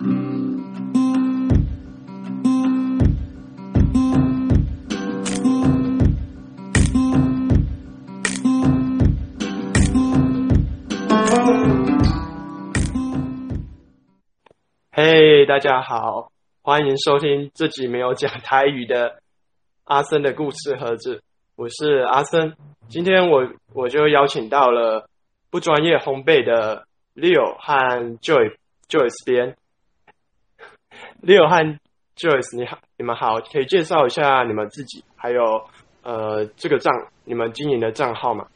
嘿，大家好，欢迎收听这集没有讲台语的阿森的故事盒子，我是阿森。今天我我就邀请到了不专业烘焙的 Leo 和 Joy Joyce 边。Leo 和 Joyce，你好，你们好，可以介绍一下你们自己，还有呃这个账你们经营的账号吗？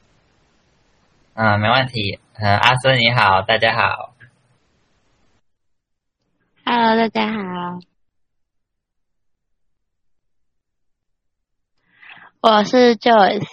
嗯，没问题。嗯，阿森你好，大家好。Hello，大家好，我是 Joyce。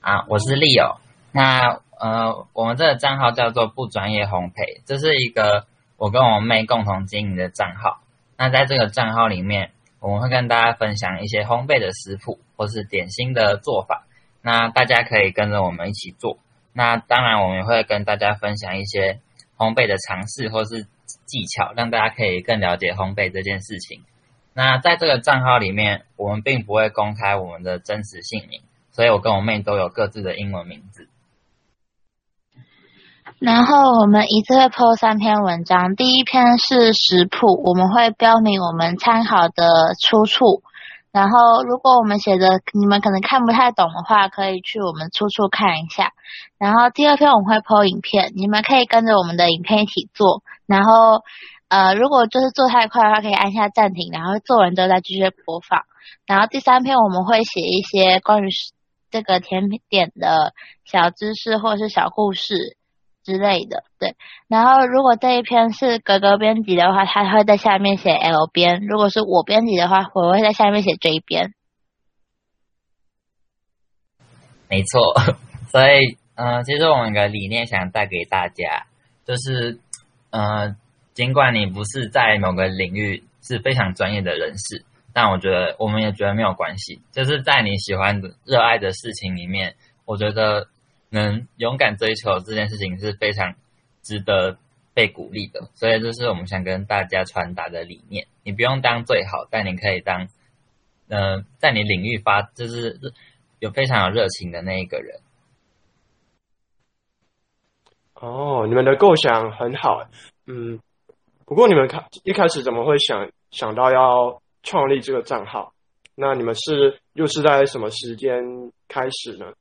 啊，我是 Leo。那呃，我们这个账号叫做不专业烘焙，这是一个我跟我妹共同经营的账号。那在这个账号里面，我们会跟大家分享一些烘焙的食谱或是点心的做法。那大家可以跟着我们一起做。那当然，我们也会跟大家分享一些烘焙的尝试或是技巧，让大家可以更了解烘焙这件事情。那在这个账号里面，我们并不会公开我们的真实姓名，所以我跟我妹都有各自的英文名字。然后我们一次会 po 三篇文章，第一篇是食谱，我们会标明我们参考的出处。然后如果我们写的你们可能看不太懂的话，可以去我们出处看一下。然后第二篇我们会 po 影片，你们可以跟着我们的影片一起做。然后呃，如果就是做太快的话，可以按下暂停，然后做完之后再继续播放。然后第三篇我们会写一些关于这个甜点的小知识或者是小故事之类的，对。然后如果这一篇是格格编辑的话，他会在下面写 L 编；如果是我编辑的话，我会在下面写 J 编。没错，所以嗯、其实我们的理念想带给大家，就是呃，尽管你不是在某个领域是非常专业的人士，但我觉得我们也觉得没有关系，就是在你喜欢的、热爱的事情里面，我觉得能勇敢追求这件事情是非常值得被鼓励的。所以这是我们想跟大家传达的理念。你不用当最好，但你可以当呃，在你领域发就是有非常有热情的那一个人。哦，你们的构想很好，嗯，不过你们开一开始怎么会想想到要创立这个账号？那你们是又是在什么时间开始呢？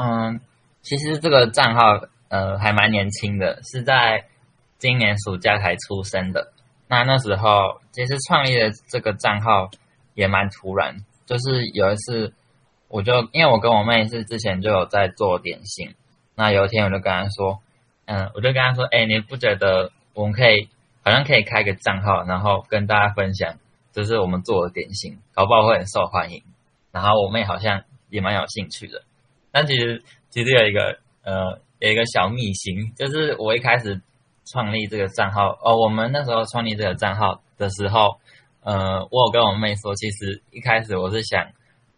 嗯，其实这个账号呃还蛮年轻的，是在今年暑假才出生的。那那时候其实创立的这个账号也蛮突然，就是有一次我就因为我跟我妹是之前就有在做点心，那有一天我就跟她说，嗯，我就跟她说，哎、你不觉得我们可以好像可以开个账号，然后跟大家分享，就是我们做的点心，搞不好会很受欢迎。然后我妹好像也蛮有兴趣的。但其实其实有一个呃有一个小秘辛，就是我一开始创立这个账号哦，我们那时候创立这个账号的时候，呃，我有跟我妹说，其实一开始我是想，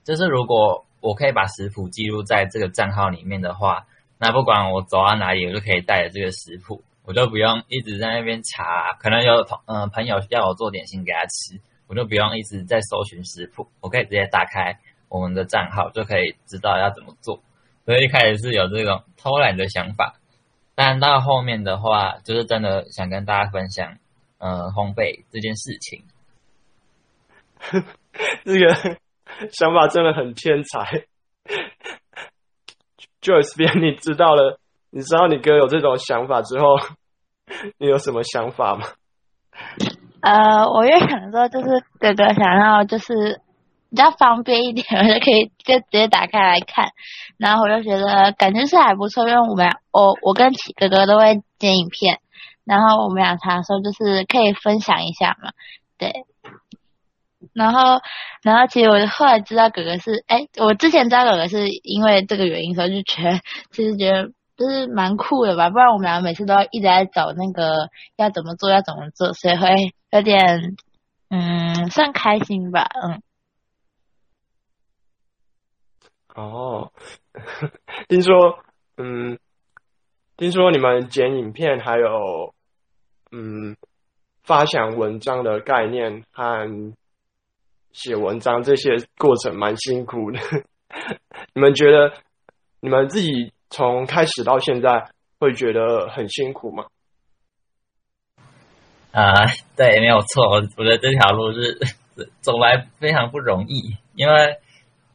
就是如果我可以把食谱记录在这个账号里面的话，那不管我走到哪里，我就可以带着这个食谱，我就不用一直在那边查，可能有同嗯、呃、朋友要我做点心给他吃，我就不用一直在搜寻食谱，我可以直接打开。我们的账号就可以知道要怎么做，所以一开始是有这种偷懒的想法，但到后面的话，就是真的想跟大家分享，呃，烘焙这件事情。这个想法真的很天才。Joyce 边，你知道了，你知道你哥有这种想法之后，你有什么想法吗？呃，我越想说，就是哥哥想要就是比较方便一点，我就可以就直接打开来看，然后我就觉得感觉是还不错，因为我们俩我我跟启哥哥都会剪影片，然后我们俩常说就是可以分享一下嘛，对。然后，然后其实我后来知道哥哥是，哎，我之前知道哥哥是因为这个原因，所以就觉得其实觉得就是蛮酷的吧，不然我们俩每次都要一直在找那个要怎么做要怎么做，所以会有点嗯算开心吧，嗯。哦，听说，嗯，听说你们剪影片还有嗯发想文章的概念和写文章这些过程蛮辛苦的。你们觉得你们自己从开始到现在会觉得很辛苦吗？啊，对，没有错。我觉得这条路是 走来非常不容易，因为，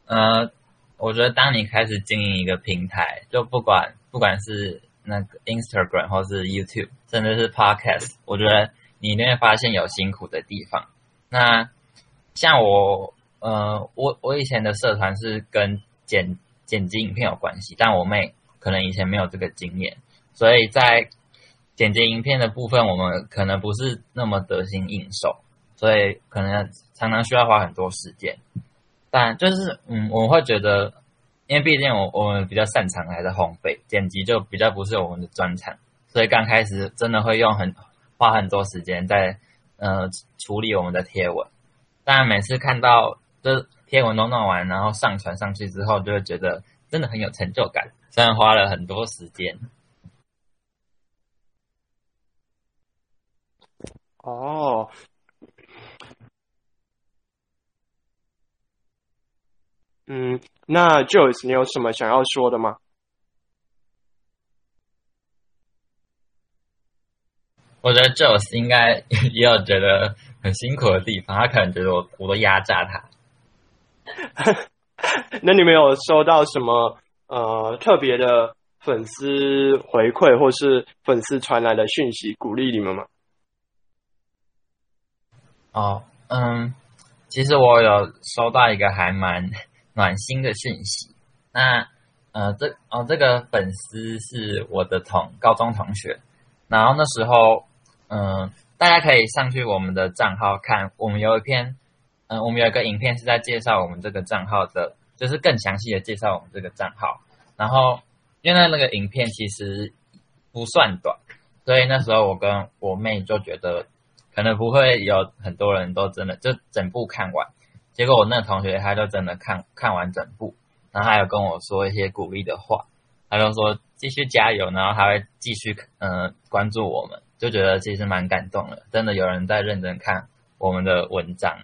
呃，我觉得当你开始经营一个平台，就不管不管是那个 Instagram 或是 YouTube，甚至是 Podcast，我觉得你一定会发现有辛苦的地方。那像我，呃，我我以前的社团是跟剪剪辑影片有关系，但我妹可能以前没有这个经验，所以在剪辑影片的部分，我们可能不是那么得心应手，所以可能常常需要花很多时间。但就是，嗯，我会觉得，因为毕竟我我们比较擅长还是烘焙，剪辑就比较不是我们的专长，所以刚开始真的会用很花很多时间在呃处理我们的贴文。但每次看到这贴文都弄完，然后上传上去之后，就会觉得真的很有成就感，虽然花了很多时间。哦，嗯，那 Joyce，你有什么想要说的吗？我觉得 Joyce 应该 也有觉得很辛苦的地方，他可能觉得我我都压榨他。那你们有收到什么呃特别的粉丝回馈，或是粉丝传来的讯息鼓励你们吗？哦，嗯，其实我有收到一个还蛮暖心的讯息。那，呃，这哦，这个粉丝是我的同高中同学。然后那时候，嗯，大家可以上去我们的账号看，我们有一篇，嗯，我们有一个影片是在介绍我们这个账号的，就是更详细的介绍我们这个账号。然后，因为那个影片其实不算短，所以那时候我跟我妹就觉得。可能不会有很多人都真的就整部看完，结果我那个同学他就真的看看完整部，然后还有跟我说一些鼓励的话，他就说继续加油，然后他会继续嗯关注我们，就觉得其实蛮感动的，真的有人在认真看我们的文章。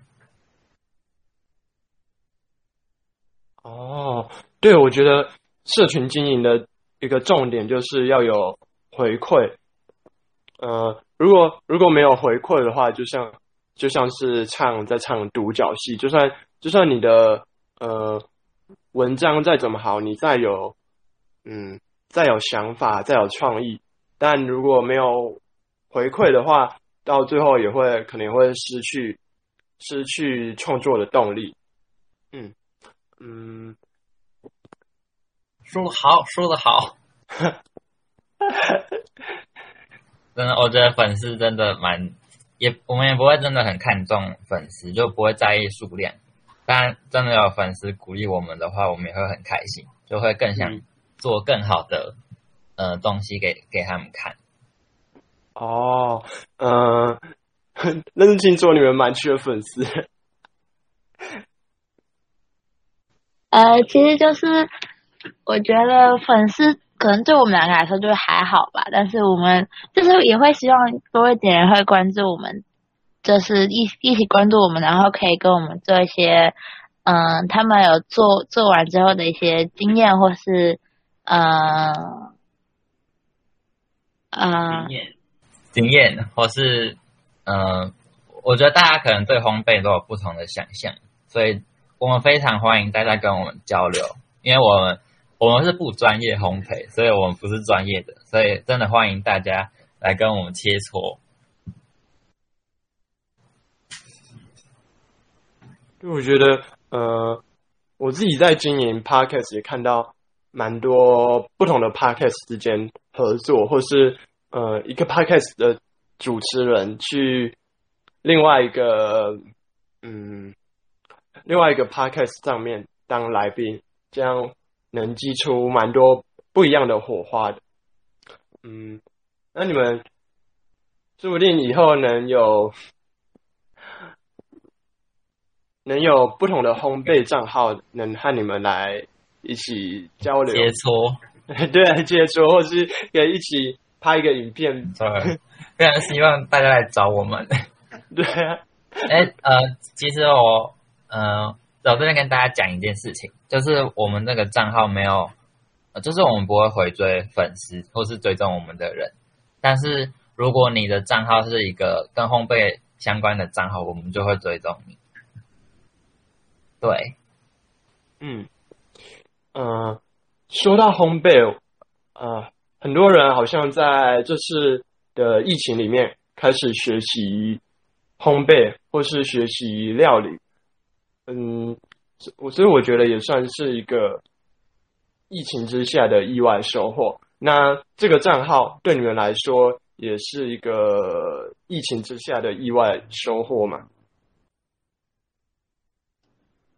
哦，对，我觉得社群经营的一个重点就是要有回馈，呃。如果如果没有回馈的话，就像就像是唱在唱独角戏，就算就算你的呃文章再怎么好，你再有嗯再有想法再有创意，但如果没有回馈的话，到最后也会可能会失去失去创作的动力。嗯嗯，说的好，说的好。真的，我觉得粉丝真的蛮，也我们也不会真的很看重粉丝，就不会在意数量。当然真的有粉丝鼓励我们的话，我们也会很开心，就会更想做更好的呃东西给给他们看。哦，嗯，认真听说你们蛮缺粉丝。呃，其实就是我觉得粉丝。可能对我们两个来说就是还好吧，但是我们就是也会希望多一点人会关注我们，就是一一起关注我们，然后可以跟我们做一些，嗯，他们有做做完之后的一些经验，或是，嗯，嗯，经验，经验，或是，嗯，我觉得大家可能对烘焙都有不同的想象，所以我们非常欢迎大家跟我们交流，因为我们。我们是不专业烘焙，所以我们不是专业的，所以真的欢迎大家来跟我们切磋。就我觉得，呃，我自己在经营 podcast 也看到蛮多不同的 podcast 之间合作，或是呃一个 podcast 的主持人去另外一个嗯另外一个 podcast 上面当来宾，这样。能激出蛮多不一样的火花的，嗯，那你们说不定以后能有能有不同的烘焙账号，能和你们来一起交流切磋。对，解说或是可以一起拍一个影片。对，非常希望大家来找我们。对啊，哎，呃，其实我，呃，我这边跟大家讲一件事情，就是我们这个账号没有，就是我们不会回追粉丝或是追踪我们的人，但是如果你的账号是一个跟烘焙相关的账号，我们就会追踪你。对，嗯，嗯，说到烘焙，呃，很多人好像在这次的疫情里面开始学习烘焙或是学习料理，嗯，我所以我觉得也算是一个疫情之下的意外收获。那这个账号对你们来说也是一个疫情之下的意外收获嘛？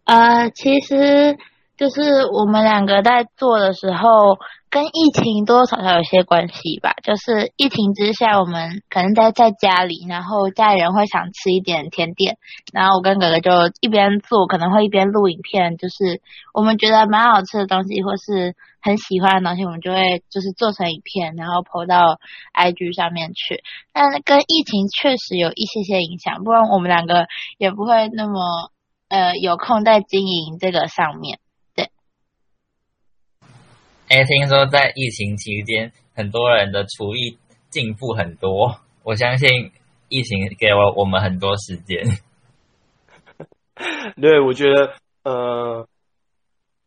呃，其实就是我们两个在做的时候，跟疫情多多少少有些关系吧。就是疫情之下，我们可能在在家里，然后家里人会想吃一点甜点，然后我跟哥哥就一边做，可能会一边录影片。就是我们觉得蛮好吃的东西，或是很喜欢的东西，我们就会就是做成影片，然后 PO 到 IG 上面去。但跟疫情确实有一些些影响，不然我们两个也不会那么。呃，有空在经营这个上面，哎，听说在疫情期间，很多人的厨艺进步很多。我相信疫情给了我们很多时间。对，我觉得呃，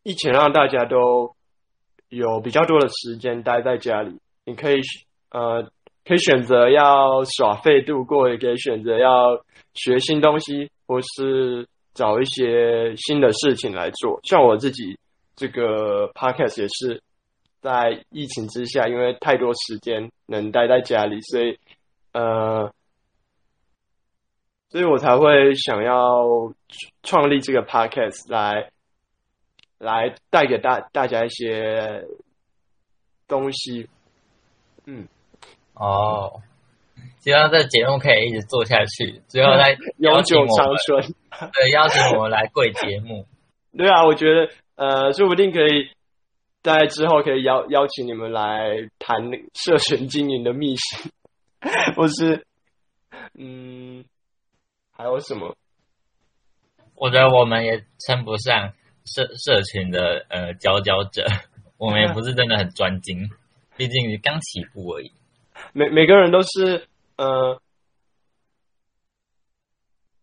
疫情让大家都有比较多的时间待在家里。你可以呃，可以选择要耍废度过，也可以选择要学新东西，或是。找一些新的事情来做，像我自己这个 podcast 也是在疫情之下，因为太多时间能待在家里，所以呃，所以我才会想要创立这个 podcast 来来带给大大家一些东西。嗯，哦。希望这节目可以一直做下去，最后再永久长存。对，邀请我们来贵节目。对啊，我觉得呃，说不定可以在之后可以邀邀请你们来谈社群经营的秘辛，或是嗯，还有什么？我觉得我们也称不上社社群的呃佼佼者，我们也不是真的很专精，毕竟刚起步而已。每每个人都是。呃，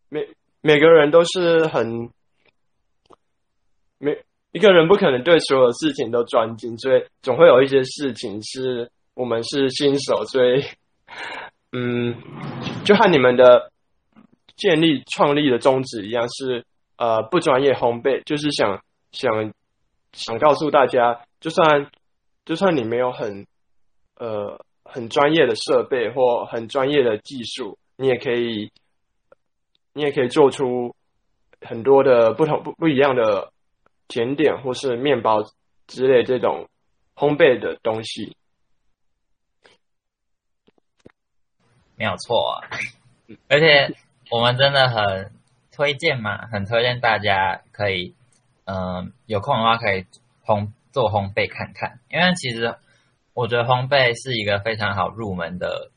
每每个人都是很每一个人不可能对所有事情都专精，所以总会有一些事情是我们是新手，所以 嗯，就和你们的建立创立的宗旨一样，是呃不专业烘焙，就是想想想告诉大家，就算就算你没有很呃。很专业的设备或很专业的技术，你也可以，你也可以做出很多的不同不不一样的甜点或是面包之类这种烘焙的东西。没有错，啊，而且我们真的很推荐嘛，很推荐大家可以，嗯，有空的话可以烘做烘焙看看，因为其实。我觉得烘焙是一个非常好入门的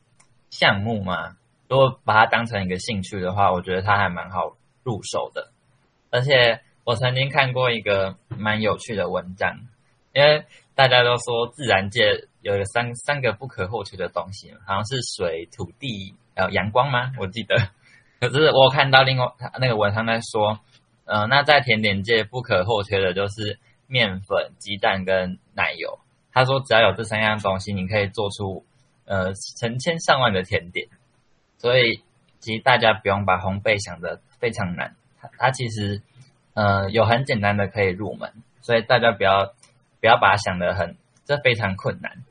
项目嘛。如果把它当成一个兴趣的话，我觉得它还蛮好入手的。而且我曾经看过一个蛮有趣的文章，因为大家都说自然界有三三个不可或缺的东西，好像是水、土地还有阳光吗？我记得。可是我看到另外那个文章在说，嗯，那在甜点界不可或缺的就是面粉、鸡蛋跟奶油。他说：“只要有这三样东西，你可以做出呃成千上万的甜点。所以其实大家不用把烘焙想的非常难，它其实呃有很简单的可以入门。所以大家不要不要把它想的很这非常困难。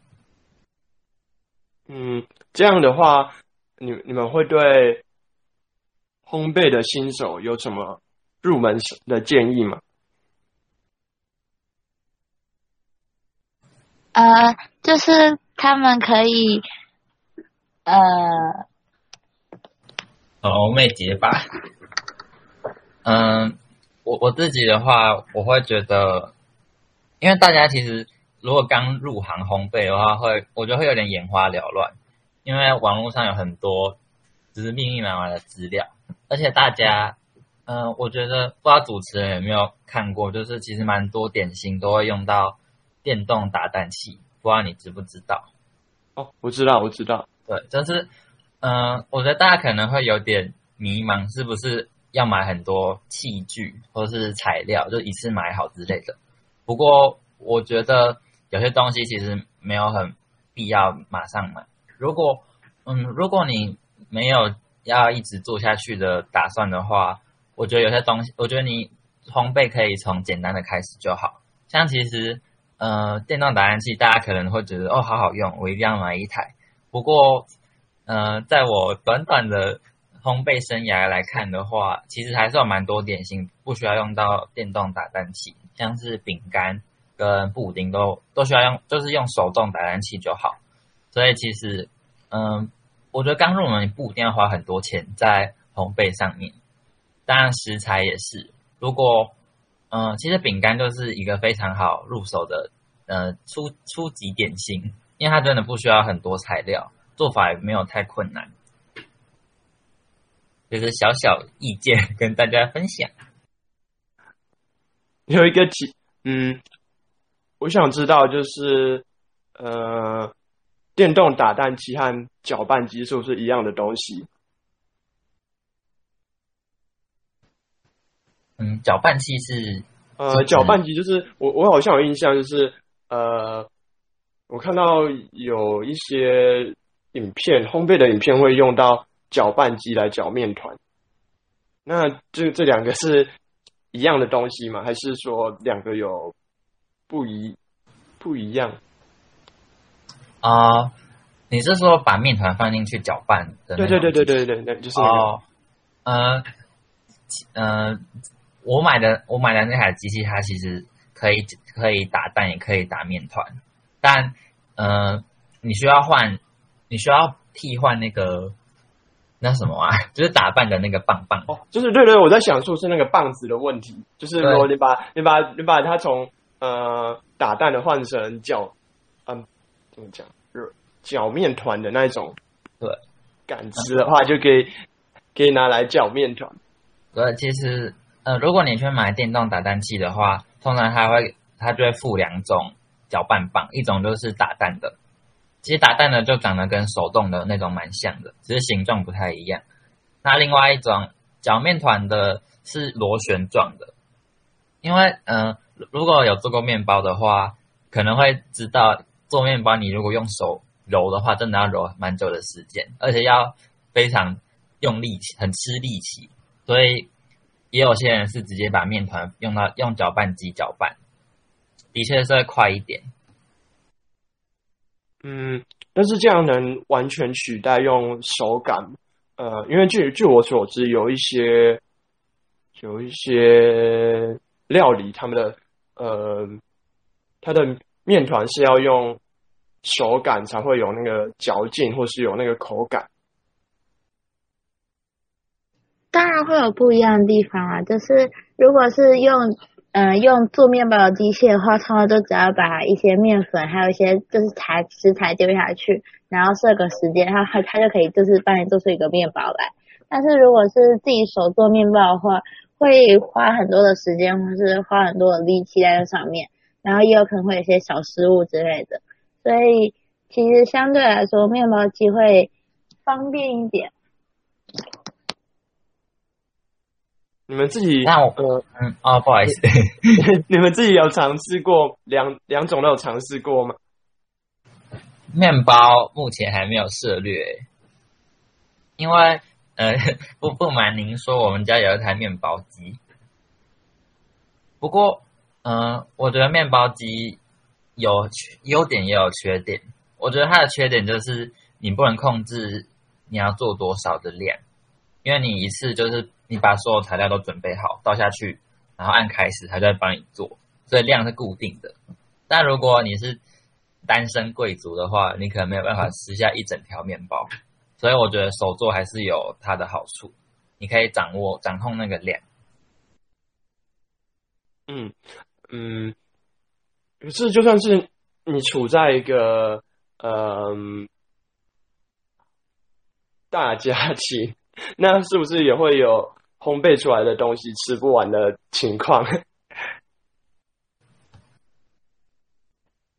嗯，这样的话，你你们会对烘焙的新手有什么入门的建议吗？”呃，就是他们可以，呃，哦，妹结巴。嗯，我我自己的话，我会觉得，因为大家其实如果刚入行烘焙的话，会我觉得会有点眼花缭乱，因为网络上有很多就是密密麻麻的资料，而且大家，嗯、我觉得不知道主持人有没有看过，就是其实蛮多点心都会用到电动打蛋器，不知道你知不知道？哦，我知道，我知道。对，就是，嗯、我觉得大家可能会有点迷茫，是不是要买很多器具或是材料，就一次买好之类的。不过我觉得有些东西其实没有很必要马上买。如果，嗯，如果你没有要一直做下去的打算的话，我觉得有些东西，我觉得你烘焙可以从简单的开始就好。像其实，呃，电动打蛋器大家可能会觉得哦，好好用，我一定要买一台。不过，呃，在我短短的烘焙生涯来看的话，其实还是有蛮多点心不需要用到电动打蛋器，像是饼干跟布丁都都需要用，就是用手动打蛋器就好。所以其实，嗯、我觉得刚入门不一定要花很多钱在烘焙上面，当然食材也是。如果，嗯、其实饼干就是一个非常好入手的，呃，初初级点心，因为它真的不需要很多材料，做法也没有太困难。就是小小意见跟大家分享。有一个题，嗯，我想知道就是，呃，电动打蛋机和搅拌机是不是一样的东西？嗯，搅拌器是呃，搅拌机就是我我好像有印象，就是呃，我看到有一些影片烘焙的影片会用到搅拌机来搅面团。那这这两个是一样的东西吗？还是说两个有不一不一样？啊、你是说把面团放进去搅拌对对对对对对对，就是那个。哦，呃，其呃，我买的我买的那台机器，它其实可以可以打蛋，也可以打面团，但呃，你需要换，你需要替换那个那什么啊，就是打扮的那个棒棒。哦，就是对对，我在想说是那个棒子的问题，就是如果你把你把你把它从呃打蛋的换成搅，嗯，怎么讲，就是搅面团的那一种对感知的话，就可以可以拿来搅面团。对，其实呃，如果你去买电动打蛋器的话，通常它会它就会附两种搅拌棒，一种就是打蛋的，其实打蛋的就长得跟手动的那种蛮像的，只是形状不太一样。那另外一种搅面团的是螺旋状的，因为嗯、如果有做过面包的话，可能会知道做面包你如果用手揉的话，真的要揉蛮久的时间，而且要非常用力气，很吃力气。所以也有些人是直接把面团用到用搅拌机搅拌，的确是会快一点。嗯，但是这样能完全取代用手感？呃，因为据据我所知，有一些有一些料理，他们的呃，它的面团是要用手感才会有那个嚼劲，或是有那个口感。当然会有不一样的地方啊，就是如果是用嗯、用做面包的机械的话，通常就只要把一些面粉还有一些就是材食材丢下去，然后设个时间，它它它就可以就是帮你做出一个面包来。但是如果是自己手做面包的话，会花很多的时间，或是花很多的力气在这上面，然后也有可能会有些小失误之类的。所以其实相对来说，面包机会方便一点。你们自己那我哥，嗯哦，不好意思，你们自己有尝试过两两种都有尝试过吗？面包目前还没有涉略，因为呃 不不瞒您说，我们家有一台面包机。不过，嗯、我觉得面包机有缺优点也有缺点。我觉得它的缺点就是你不能控制你要做多少的量，因为你一次就是你把所有材料都准备好倒下去，然后按开始，它就会帮你做，所以量是固定的。但如果你是单身贵族的话，你可能没有办法吃下一整条面包，所以我觉得手做还是有它的好处，你可以掌握掌控那个量。嗯嗯，可是就算是你处在一个嗯大家庭，那是不是也会有烘焙出来的东西吃不完的情况？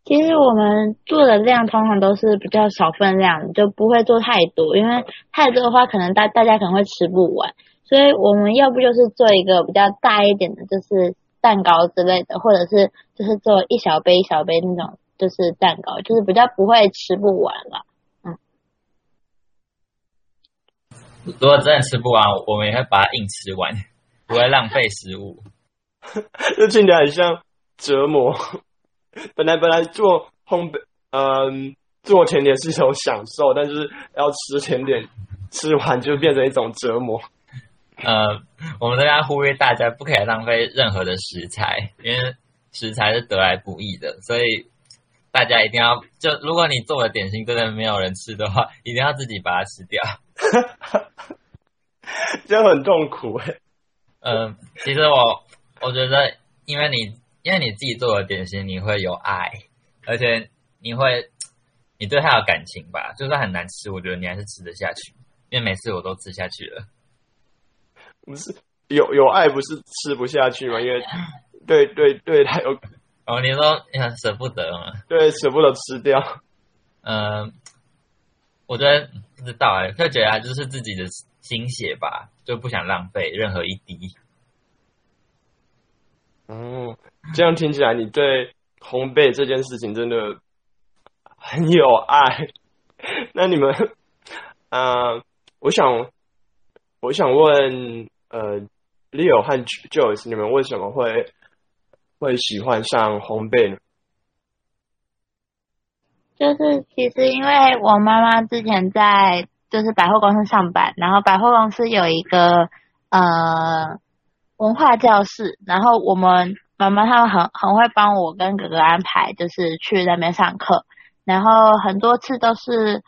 其实我们做的量通常都是比较少分量，就不会做太多，因为太多的话，可能大大家可能会吃不完。所以我们要不就是做一个比较大一点的，就是蛋糕之类的，或者是就是做一小杯一小杯那种，就是蛋糕，就是比较不会吃不完了。嗯。如果真的吃不完，我们也会把它硬吃完，不会浪费食物。这听起来很像折磨。本来本来做烘焙，嗯，做甜点是一种享受，但是要吃甜点，吃完就变成一种折磨。呃，我们大家呼吁大家不可以浪费任何的食材，因为食材是得来不易的，所以大家一定要就如果你做的点心真的没有人吃的话，一定要自己把它吃掉。这样很痛苦哎。嗯，其实我我觉得，因为你因为你自己做的点心，你会有爱，而且你会你对它有感情吧？就算很难吃，我觉得你还是吃得下去，因为每次我都吃下去了。不是有有爱不是吃不下去吗？因为对对对，它有哦，你说舍不得吗？对，舍不得吃掉。嗯，我觉得不知道哎，就觉得就是自己的心血吧，就不想浪费任何一滴。哦，这样听起来，你对烘焙这件事情真的很有爱。那你们，啊，我想。我想问，呃，Leo 和 Joyce，你们为什么会会喜欢上烘焙呢？就是其实因为我妈妈之前在就是百货公司上班，然后百货公司有一个呃文化教室，然后我们妈妈他们很很会帮我跟哥哥安排，就是去那边上课，然后很多次都是。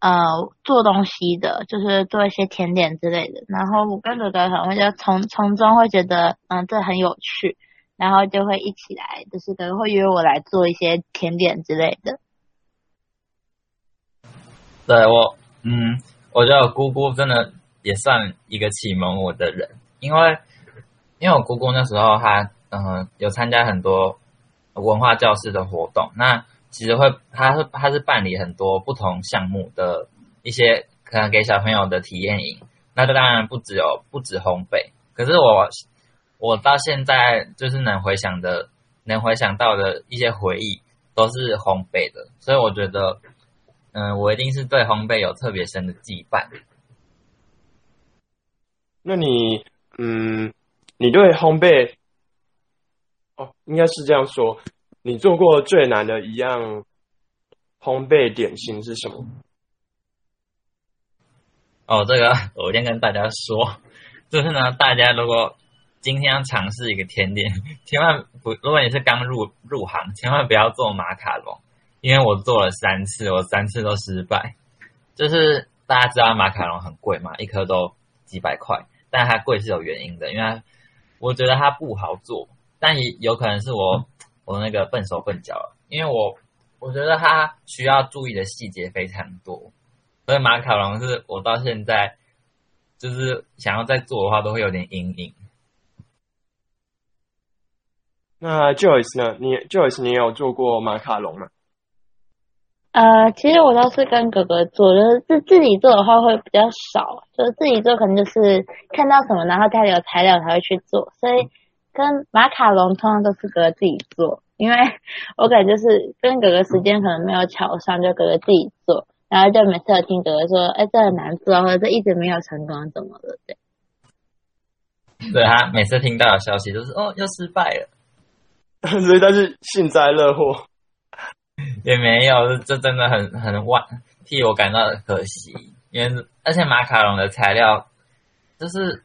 呃，做东西的，就是做一些甜点之类的。然后我跟哥哥可能就从从中会觉得，嗯，这很有趣，然后就会一起来，就是可能会约我来做一些甜点之类的。对我，嗯，我觉得我姑姑真的也算一个启蒙我的人，因为因为我姑姑那时候她，嗯，有参加很多文化教室的活动，那。其实会，她是她是办理很多不同项目的一些可能给小朋友的体验营，那这当然不只有不止烘焙，可是我我到现在就是能回想的，能回想到的一些回忆都是烘焙的，所以我觉得，嗯，我一定是对烘焙有特别深的羁绊。那你，嗯，你对烘焙，哦，应该是这样说。你做过最难的一样烘焙点心是什么？哦，这个 我先跟大家说，就是呢，大家如果今天要尝试一个甜点，千万不，如果你是刚入入行，千万不要做马卡龙，因为我做了三次，我三次都失败。就是大家知道马卡龙很贵嘛，一颗都几百块，但它贵是有原因的，因为我觉得它不好做，但也有可能是我。我那个笨手笨脚，因为我我觉得它需要注意的细节非常多，所以马卡龙是我到现在就是想要再做的话，都会有点阴影。那 Joyce 呢？你 Joyce 你有做过马卡龙吗？呃，其实我都是跟哥哥做，就是自自己做的话会比较少，就是自己做可能就是看到什么，然后家里有材料才会去做，所以。跟马卡龙通常都是哥哥自己做，因为 我感觉就是跟哥哥时间可能没有巧上，就哥哥自己做，然后就每次有听哥哥说，哎，这很难做，或者这一直没有成功，怎么了？对。对他每次听到的消息都是，哦，又失败了，所以他是幸灾乐祸。也没有，这真的很很万替我感到可惜，因为而且马卡龙的材料就是。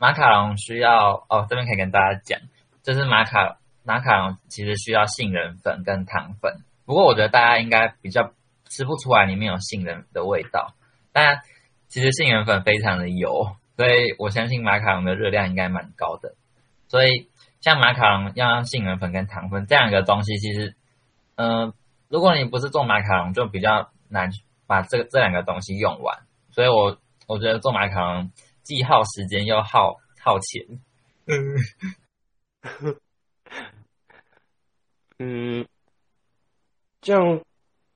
马卡龙需要哦，这边可以跟大家讲，就是马卡马卡龙其实需要杏仁粉跟糖粉。不过我觉得大家应该比较吃不出来里面有杏仁的味道，但其实杏仁粉非常的油，所以我相信马卡龙的热量应该蛮高的。所以像马卡龙要用杏仁粉跟糖粉这两个东西，其实嗯如果你不是做马卡龙，就比较难把这这两个东西用完。所以我我觉得做马卡龙既耗时间又耗耗钱。嗯，嗯，这样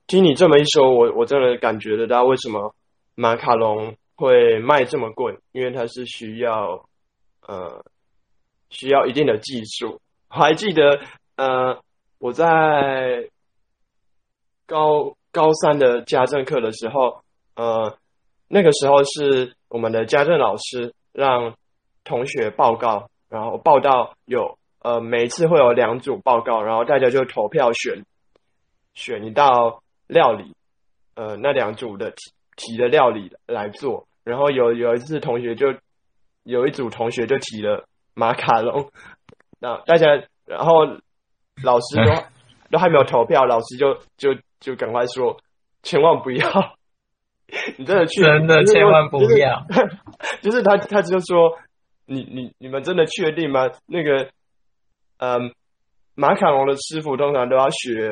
听你这么一说，我我真的感觉得到为什么马卡龙会卖这么贵，因为它是需要呃需要一定的技术。我还记得呃我在高高三的家政课的时候，呃那个时候是我们的家政老师让同学报告。然后报道有呃，每一次会有两组报告，然后大家就投票选选一道料理，呃，那两组的题题的料理来做。然后有有一次同学就有一组同学就提了马卡龙，那大家然后老师都 都还没有投票，老师就就就赶快说千万不要，你真的去真的千万不要，就是 他他就说。你你你们真的确定吗？那个，嗯，马卡龙的师傅通常都要学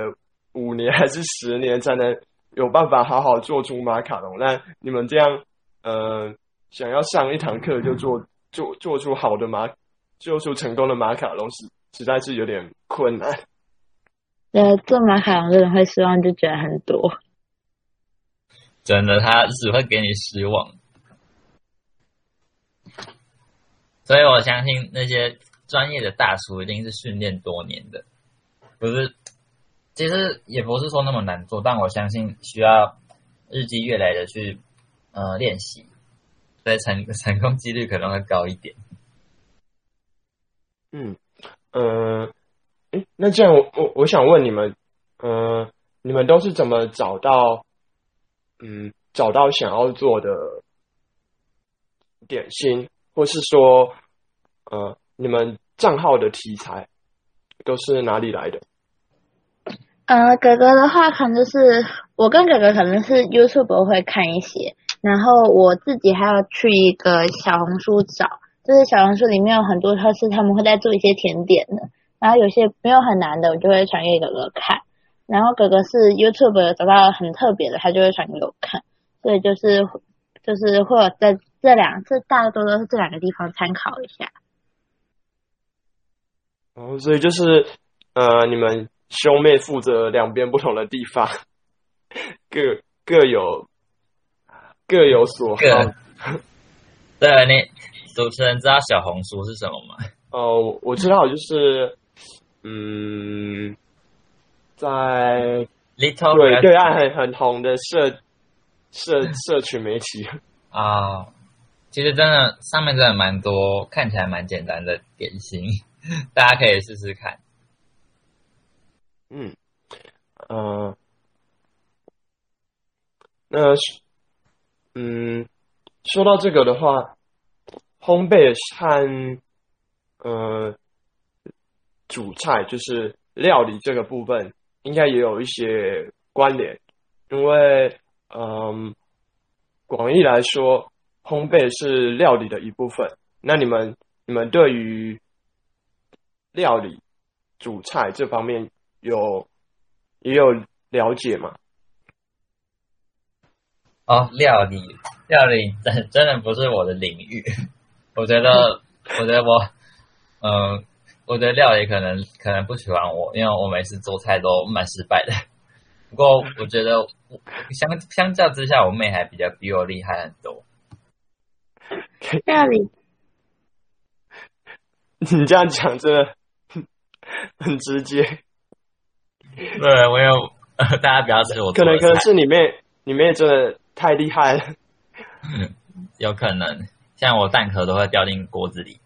五年还是十年才能有办法好好做出马卡龙。那你们这样，呃，想要上一堂课就做做做出好的马，做出成功的马卡龙，实实在是有点困难。呃，做马卡龙的人会失望，就觉得很多。真的，他只会给你失望。所以我相信那些专业的大厨一定是训练多年的，不是，其实也不是说那么难做，但我相信需要日积月累的去呃练习，所以成成功几率可能会高一点。嗯，呃，诶，那这样我我我想问你们，呃，你们都是怎么找到，嗯，找到想要做的点心？或是说，呃，你们账号的题材都是哪里来的？呃，哥哥的话可能就是我跟哥哥可能是 YouTube 会看一些，然后我自己还要去一个小红书找，就是小红书里面有很多他是他们会在做一些甜点的，然后有些没有很难的，我就会传给哥哥看。然后哥哥是 YouTube 找到很特别的，他就会传给我看，所以就是就是会有在。这两次大多都是这两个地方参考一下。哦，所以就是呃，你们兄妹负责两边不同的地方，各各有各有所好。对，你主持人知道小红书是什么吗？哦，我知道，就是嗯，在 Little 对对岸很很红的社社 社群媒体啊。其实真的上面真的蛮多看起来蛮简单的点心，大家可以试试看。嗯，呃，那嗯，说到这个的话，烘焙和呃主菜就是料理这个部分，应该也有一些关联，因为嗯，广义来说。烘焙是料理的一部分。那你们，你们对于料理、主菜这方面有也有了解吗？哦，料理，料理真真的不是我的领域。我觉得，我觉得我，嗯，我觉得料理可能可能不喜欢我，因为我每次做菜都蛮失败的。不过，我觉得相相较之下，我妹还比较比我厉害很多。料理，你这样讲真的很直接。对，我有，大家不要吃我。可能可能是你妹，你妹真的太厉害了。有可能，像我蛋壳都会掉进锅子里。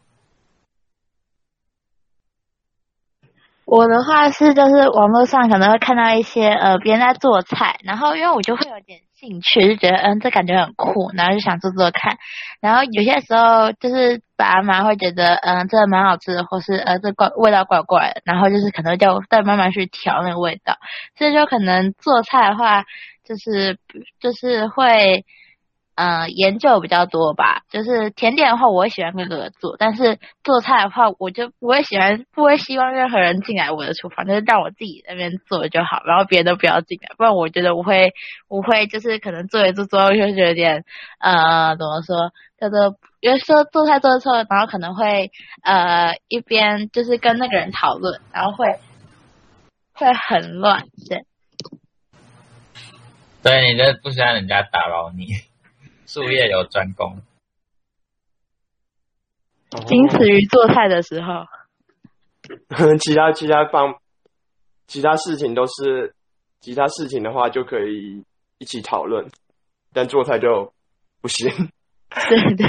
我的话是，就是网络上可能会看到一些呃别人在做菜，然后因为我就会有点。兴趣就觉得嗯，这感觉很酷，然后就想做做看。然后有些时候就是爸妈会觉得嗯，这蛮好吃的，或是呃，这怪味道怪怪的，然后就是可能叫带妈妈去调那个味道。所以就可能做菜的话，就是就是会呃研究比较多吧。就是甜点的话，我会喜欢跟哥哥做，但是做菜的话，我就不会喜欢，不会希望任何人进来我的厨房，就是让我自己那边做就好，然后别人都不要进来，不然我觉得我会，我会就是可能做一做，做就觉得有点呃怎么说，叫做有时候做菜做的错，然后可能会呃一边就是跟那个人讨论，然后会会很乱，对。对，你就不希望人家打扰你，术业有专攻。仅此于做菜的时候，其他其他方，其他事情都是，其他事情的话就可以一起讨论，但做菜就不行。对对。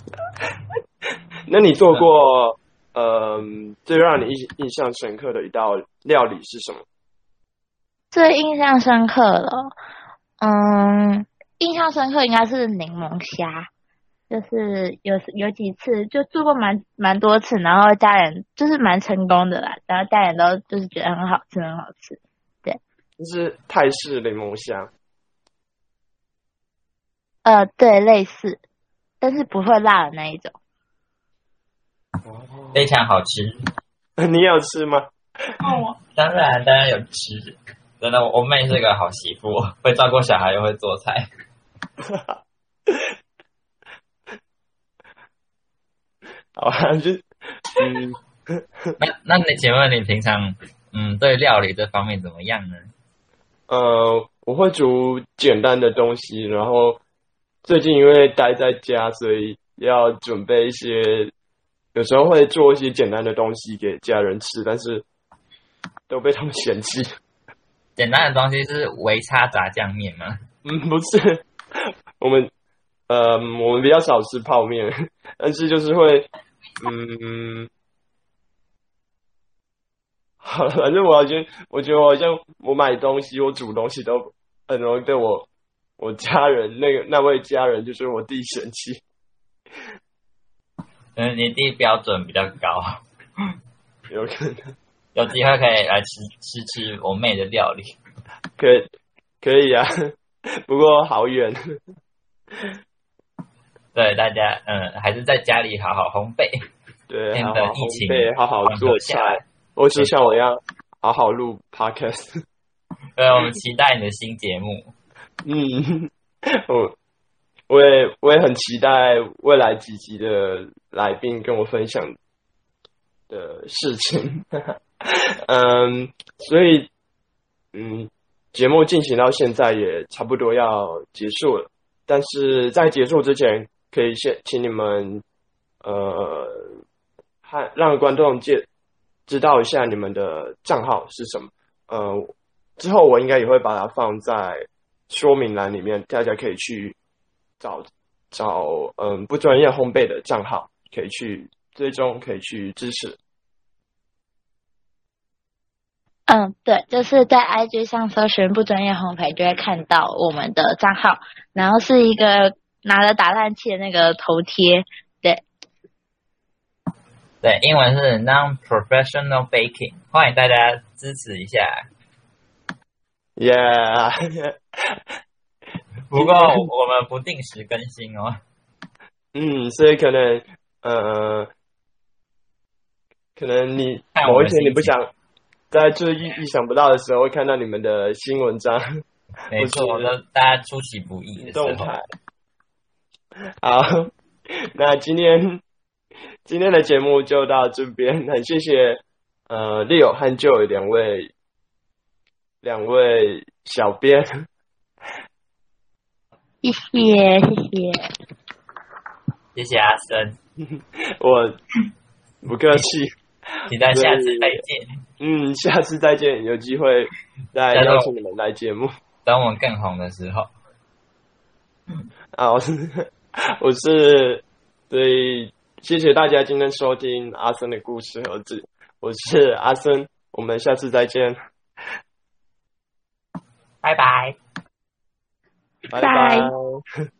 那你做过，呃，最让你印印象深刻的一道料理是什么？最印象深刻的，嗯，印象深刻应该是柠檬虾，就是有有几次就做过蛮蛮多次，然后家人就是蛮成功的啦，然后家人都就是觉得很好吃，很好吃，对。就是泰式柠檬虾。呃，对，类似，但是不会辣的那一种。非常好吃。你有吃吗？哦，当然，当然有吃。真的，我妹是个好媳妇，会照顾小孩又会做菜。好啊，就嗯，那那你请问你平常嗯对料理这方面怎么样呢？呃，我会煮简单的东西，然后最近因为待在家，所以要准备一些，有时候会做一些简单的东西给家人吃，但是都被他们嫌弃。简单的东西是维差炸酱面吗？嗯，不是，我们呃，我们比较少吃泡面，但是就是会，嗯，好了，反正我好像我觉得我好像我买东西，我煮东西都很容易被我我家人那个那位家人就是我弟嫌弃。嗯，你弟标准比较高，有可能。有机会可以来吃吃吃我妹的料理，可可以啊，不过好远。对大家，嗯，还是在家里好好烘焙，对，免得疫情好好做菜，或是像我一样好好录 podcast。对，我们期待你的新节目。嗯，我我也我也很期待未来几集的来宾跟我分享的事情。嗯，所以，嗯，节目进行到现在也差不多要结束了。但是在结束之前，可以先请你们，呃，和让观众介知道一下你们的账号是什么。呃，之后我应该也会把它放在说明栏里面，大家可以去找找，嗯，不专业烘焙的账号，可以去追踪，可以去支持。嗯，对，就是在 IG 上搜寻“不专业烘焙”，就会看到我们的账号，然后是一个拿着打蛋器的那个头贴，对，对，英文是 Non-Professional Baking，欢迎大家支持一下，Yeah，不过我们不定时更新哦，嗯，所以可能，呃，可能你某一天你不想。在最意意想不到的时候，会看到你们的新文章。没错，那大家出其不意的动态。好，那今天今天的节目就到这边，很谢谢呃 Leo 和 Joe 两位两位小编，谢谢谢谢谢谢阿森，我不客气。期待下次再见。嗯，下次再见，有机会再邀请你们来节目。等我们更红的时候。啊，我是 我是，所以谢谢大家今天收听阿森的故事盒子。我是阿森，我们下次再见。拜拜。拜拜。